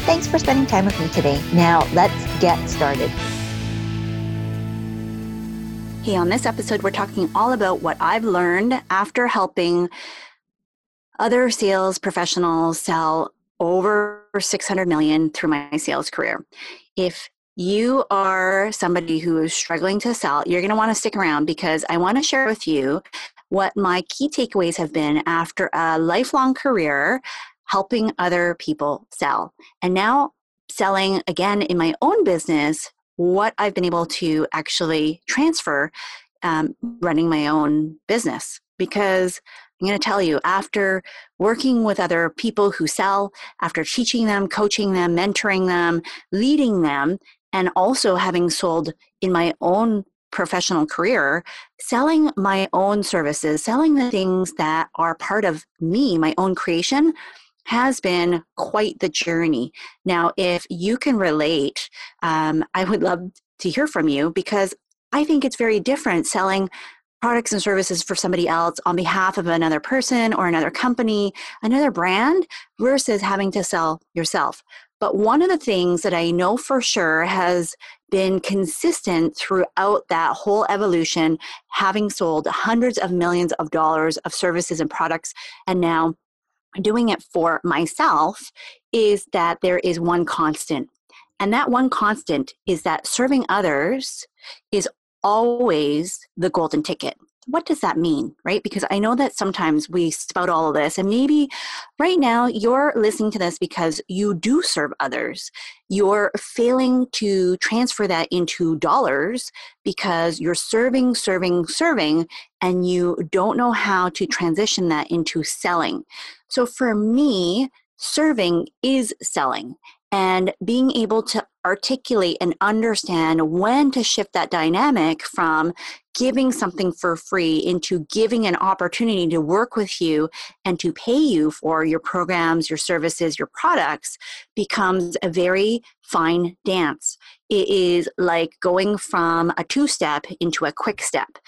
Thanks for spending time with me today. Now, let's get started. Hey, on this episode, we're talking all about what I've learned after helping other sales professionals sell over 600 million through my sales career. If you are somebody who is struggling to sell, you're going to want to stick around because I want to share with you what my key takeaways have been after a lifelong career helping other people sell. And now selling again in my own business, what I've been able to actually transfer um, running my own business. Because I'm going to tell you, after working with other people who sell, after teaching them, coaching them, mentoring them, leading them, and also having sold in my own professional career, selling my own services, selling the things that are part of me, my own creation, has been quite the journey. Now, if you can relate, um, I would love to hear from you because I think it's very different selling products and services for somebody else on behalf of another person or another company, another brand, versus having to sell yourself. But one of the things that I know for sure has been consistent throughout that whole evolution, having sold hundreds of millions of dollars of services and products, and now doing it for myself is that there is one constant. And that one constant is that serving others is always the golden ticket what does that mean, right? Because I know that sometimes we spout all of this, and maybe right now you're listening to this because you do serve others. You're failing to transfer that into dollars because you're serving, serving, serving, and you don't know how to transition that into selling. So for me, serving is selling and being able to articulate and understand when to shift that dynamic from giving something for free into giving an opportunity to work with you and to pay you for your programs, your services, your products becomes a very fine dance. It is like going from a two step into a quick step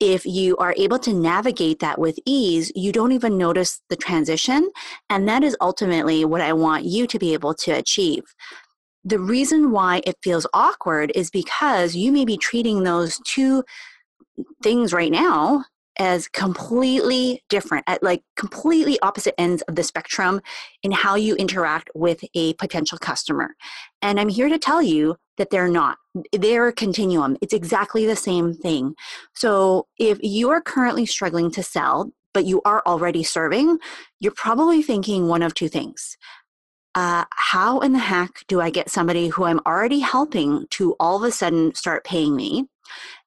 if you are able to navigate that with ease, you don't even notice the transition. And that is ultimately what I want you to be able to achieve. The reason why it feels awkward is because you may be treating those two things right now as completely different at like completely opposite ends of the spectrum in how you interact with a potential customer. And i'm here to tell you that they're not. They're a continuum. It's exactly the same thing. So if you are currently struggling to sell but you are already serving you're probably thinking one of two things. Uh, how in the heck do I get somebody who I'm already helping to all of a sudden start paying me?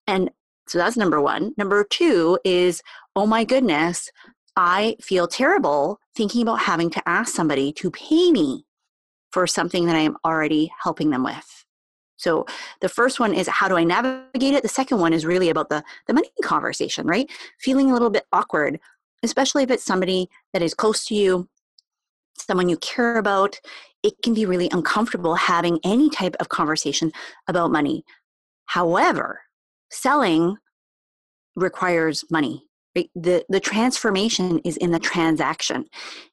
And so that's number one. Number two is, oh my goodness, I feel terrible thinking about having to ask somebody to pay me for something that I am already helping them with. So the first one is how do I navigate it? The second one is really about the, the money conversation, right? Feeling a little bit awkward, especially if it's somebody that is close to you, someone you care about. It can be really uncomfortable having any type of conversation about money. However, selling requires money right? the the transformation is in the transaction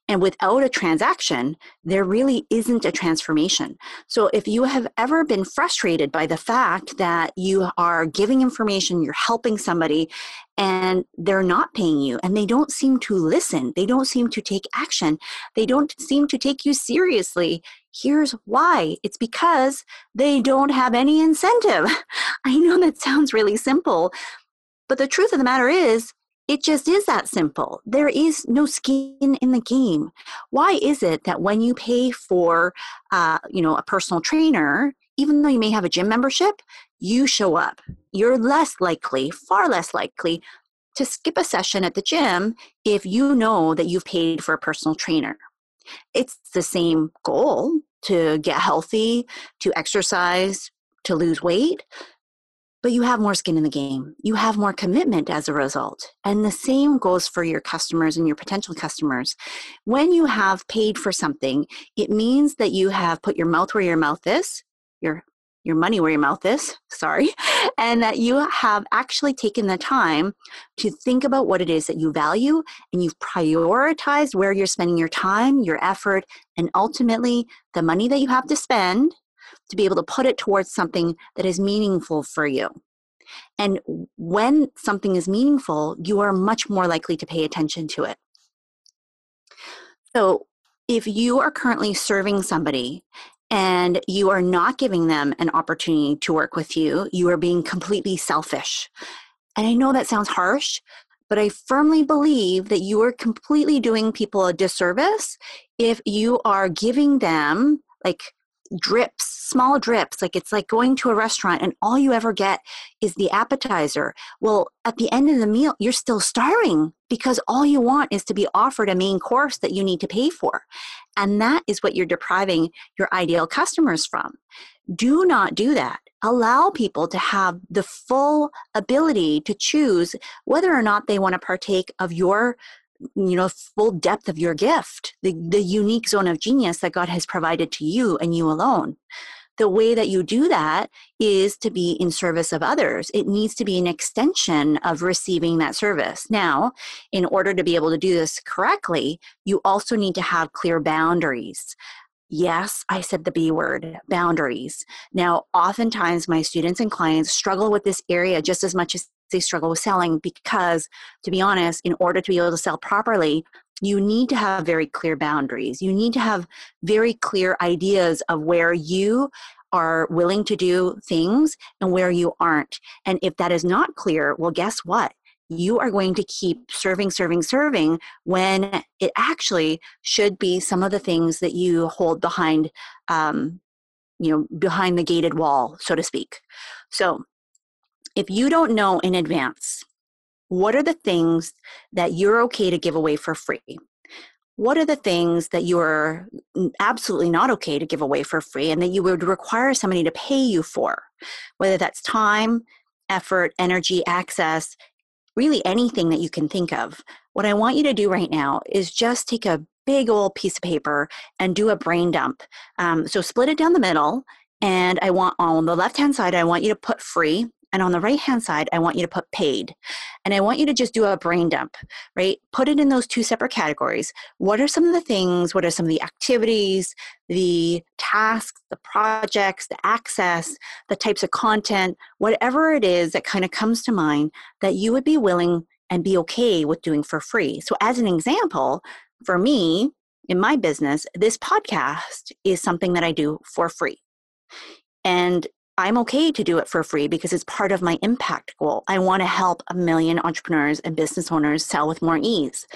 and without a transaction there really isn't a transformation so if you have ever been frustrated by the fact that you are giving information you're helping somebody and they're not paying you and they don't seem to listen they don't seem to take action they don't seem to take you seriously Here's why it's because they don't have any incentive. I know that sounds really simple, but the truth of the matter is, it just is that simple. There is no skin in the game. Why is it that when you pay for, uh, you know, a personal trainer, even though you may have a gym membership, you show up? You're less likely, far less likely, to skip a session at the gym if you know that you've paid for a personal trainer. It's the same goal, to get healthy, to exercise, to lose weight, but you have more skin in the game. You have more commitment as a result. And the same goes for your customers and your potential customers. When you have paid for something, it means that you have put your mouth where your mouth is, your your money where your mouth is, sorry, and that you have actually taken the time to think about what it is that you value and you've prioritized where you're spending your time, your effort, and ultimately the money that you have to spend to be able to put it towards something that is meaningful for you. And when something is meaningful, you are much more likely to pay attention to it. So, if you are currently serving somebody and you are not giving them an opportunity to work with you, you are being completely selfish. And I know that sounds harsh, but I firmly believe that you are completely doing people a disservice if you are giving them like drips, small drips. Like it's like going to a restaurant and all you ever get is the appetizer. Well, at the end of the meal, you're still starving because all you want is to be offered a main course that you need to pay for. And that is what you're depriving your ideal customers from. Do not do that. Allow people to have the full ability to choose whether or not they want to partake of your you know full depth of your gift the, the unique zone of genius that god has provided to you and you alone the way that you do that is to be in service of others. It needs to be an extension of receiving that service. Now, in order to be able to do this correctly, you also need to have clear boundaries. Yes, I said the B word, boundaries. Now, oftentimes my students and clients struggle with this area just as much as they struggle with selling because, to be honest, in order to be able to sell properly, you need to have very clear boundaries. You need to have very clear ideas of where you are willing to do things and where you aren't. And if that is not clear, well, guess what? You are going to keep serving, serving, serving when it actually should be some of the things that you hold behind, um, you know, behind the gated wall, so to speak. So if you don't know in advance what are the things that you're okay to give away for free? What are the things that you're absolutely not okay to give away for free and that you would require somebody to pay you for? Whether that's time effort energy access really anything that you can think of. What i want you to do right now is just take a big old piece of paper and do a brain dump. Um, so split it down the middle and I want on the left hand side, I want you to put free. And on the right hand side, I want you to put paid. And I want you to just do a brain dump, right? Put it in those two separate categories. What are some of the things, what are some of the activities, the tasks, the projects, the access, the types of content, whatever it is that kind of comes to mind that you would be willing and be okay with doing for free. So, as an example, for me, in my business, this podcast is something that I do for free. And I'm okay to do it for free because it's part of my impact goal. I want to help a million entrepreneurs and business owners sell with more ease.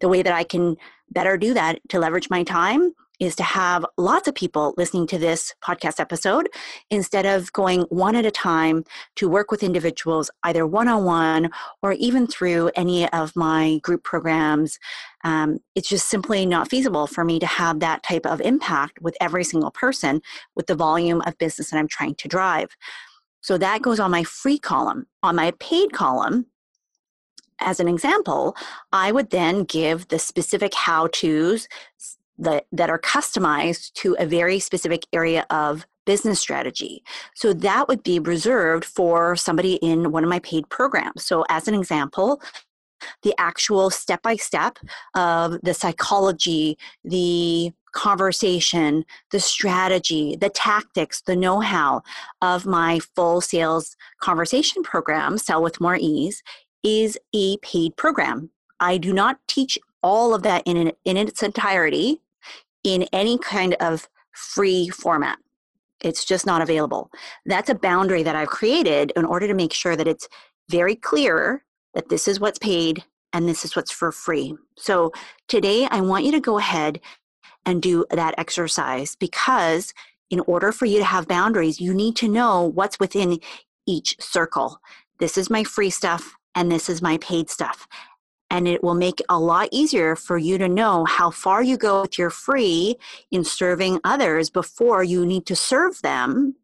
The way that I can better do that to leverage my time is to have lots of people listening to this podcast episode instead of going one at a time to work with individuals either one-on-one or even through any of my group programs. Um, it's just simply not feasible for me to have that type of impact with every single person with the volume of business that i'm trying to drive. So that goes on my free column on my paid column. As an example, I would then give the specific how to's, that, that are customized to a very specific area of business strategy. So that would be reserved for somebody in one of my paid programs. So, as an example, the actual step by step of the psychology, the conversation, the strategy, the tactics, the know how of my full sales conversation program, Sell with More Ease, is a paid program. I do not teach all of that in, in its entirety in any kind of free format. It's just not available. That's a boundary that I've created in order to make sure that it's very clear that this is what's paid and this is what's for free. So today I want you to go ahead and do that exercise because in order for you to have boundaries, you need to know what's within each circle. This is my free stuff and this is my paid stuff. And it will make it a lot easier for you to know how far you go with your free in serving others before you need to serve them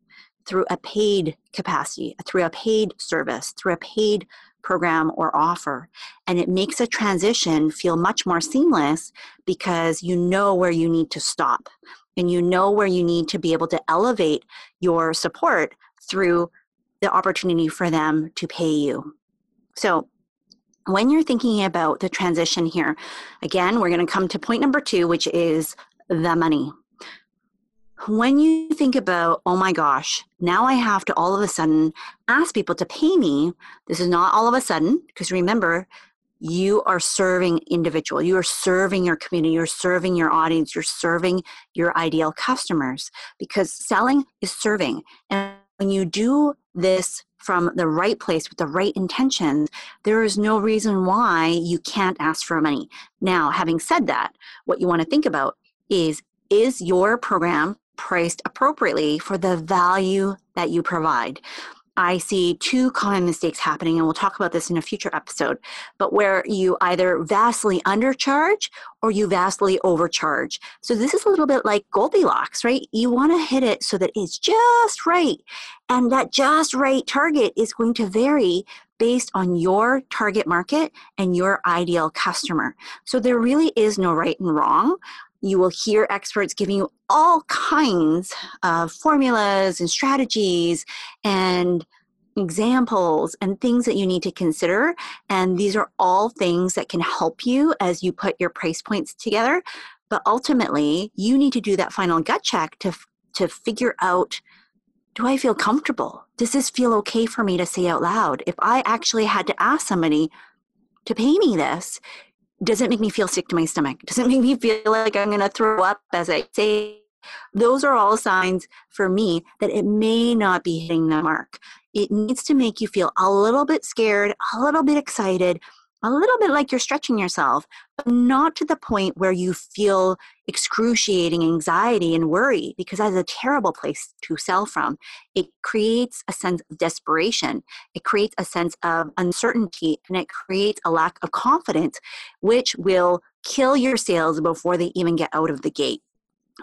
through a paid capacity, through a paid service, through a paid program or offer. And it makes a transition feel much more seamless because you know where you need to stop and you know where you need to be able to elevate your support through the opportunity for them to pay you. So, when you're thinking about the transition here, again, we're going to come to point number two, which is the money. When you think about, oh my gosh, now I have to all of a sudden ask people to pay me, this is not all of a sudden, because remember, you are serving individual you are serving your community you're serving your audience you're serving your ideal customers because selling is serving. And when you do this from the right place with the right intentions there is no reason why you can't ask for money now having said that what you want to think about is is your program priced appropriately for the value that you provide. I see two common mistakes happening, and we'll talk about this in a future episode, but where you either vastly undercharge or you vastly overcharge. So, this is a little bit like Goldilocks, right? You want to hit it so that it's just right. And that just right target is going to vary based on your target market and your ideal customer. So, there really is no right and wrong you will hear experts giving you all kinds of formulas and strategies and examples and things that you need to consider. And these are all things that can help you as you put your price points together. But ultimately, you need to do that final gut check to, to figure out do I feel comfortable? Does this feel okay for me to say out loud? If I actually had to ask somebody to pay me this, does it make me feel sick to my stomach? Does it make me feel like I'm going to throw up as I say? Those are all signs for me that it may not be hitting the mark. It needs to make you feel a little bit scared, a little bit excited, a little bit like you're stretching yourself, but not to the point where you feel excruciating anxiety and worry, because that's a terrible place to sell from. It creates a sense of desperation, it creates a sense of uncertainty, and it creates a lack of confidence, which will kill your sales before they even get out of the gate.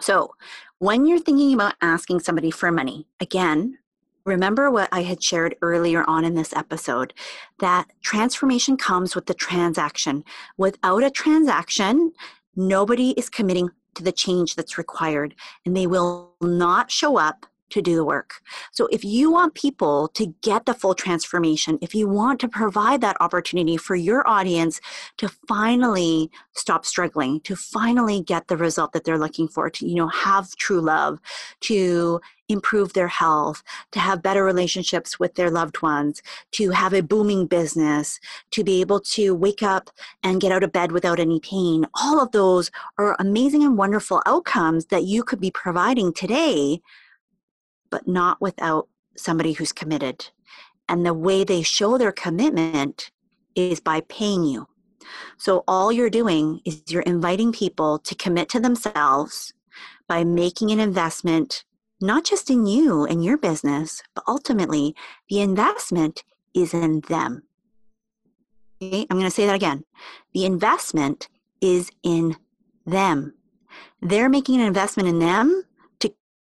So, when you're thinking about asking somebody for money, again, Remember what I had shared earlier on in this episode that transformation comes with the transaction. Without a transaction, nobody is committing to the change that's required, and they will not show up to do the work. So, if you want people to get the full transformation, if you want to provide that opportunity for your audience to finally stop struggling, to finally get the result that they're looking for, to you know have true love, to improve their health, to have better relationships with their loved ones, to have a booming business, to be able to wake up and get out of bed without any pain. All of those are amazing and wonderful outcomes that you could be providing today but not without somebody who's committed. And the way they show their commitment is by paying you. So all you're doing is you're inviting people to commit to themselves by making an investment, not just in you and your business, but ultimately the investment is in them. Okay? I'm going to say that again. The investment is in them. They're making an investment in them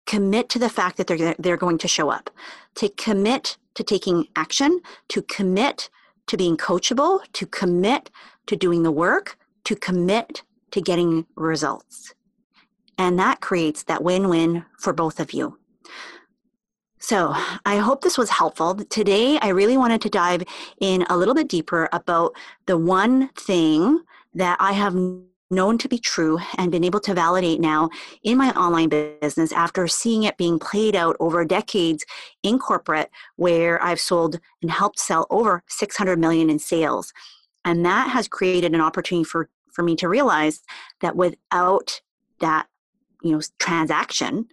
commit to the fact that they're, they're going to show up, to commit to taking action, to commit to being coachable, to commit to doing the work, to commit to getting results. And that creates that win win for both of you. So, I hope this was helpful. Today, I really wanted to dive in a little bit deeper about the one thing that I have known to be true and been able to validate now in my online business after seeing it being played out over decades in corporate where I've sold and helped sell over 600 million in sales. And that has created an opportunity for, for me to realize that without that, you know, transaction,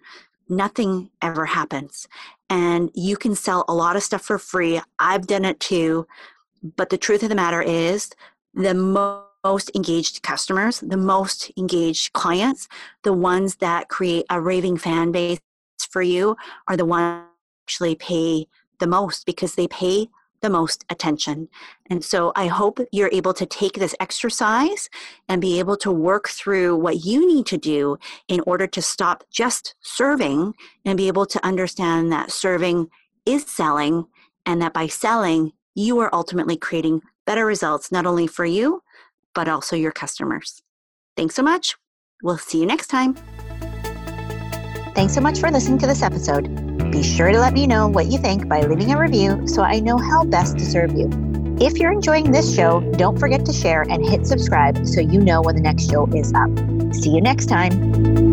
nothing ever happens. And you can sell a lot of stuff for free. I've done it too. But the truth of the matter is the most most engaged customers, the most engaged clients, the ones that create a raving fan base for you are the ones actually pay the most because they pay the most attention. And so I hope you're able to take this exercise and be able to work through what you need to do in order to stop just serving and be able to understand that serving is selling and that by selling, you are ultimately creating better results, not only for you, but also your customers. Thanks so much. We'll see you next time. Thanks so much for listening to this episode. Be sure to let me know what you think by leaving a review so I know how best to serve you. If you're enjoying this show, don't forget to share and hit subscribe so you know when the next show is up. See you next time.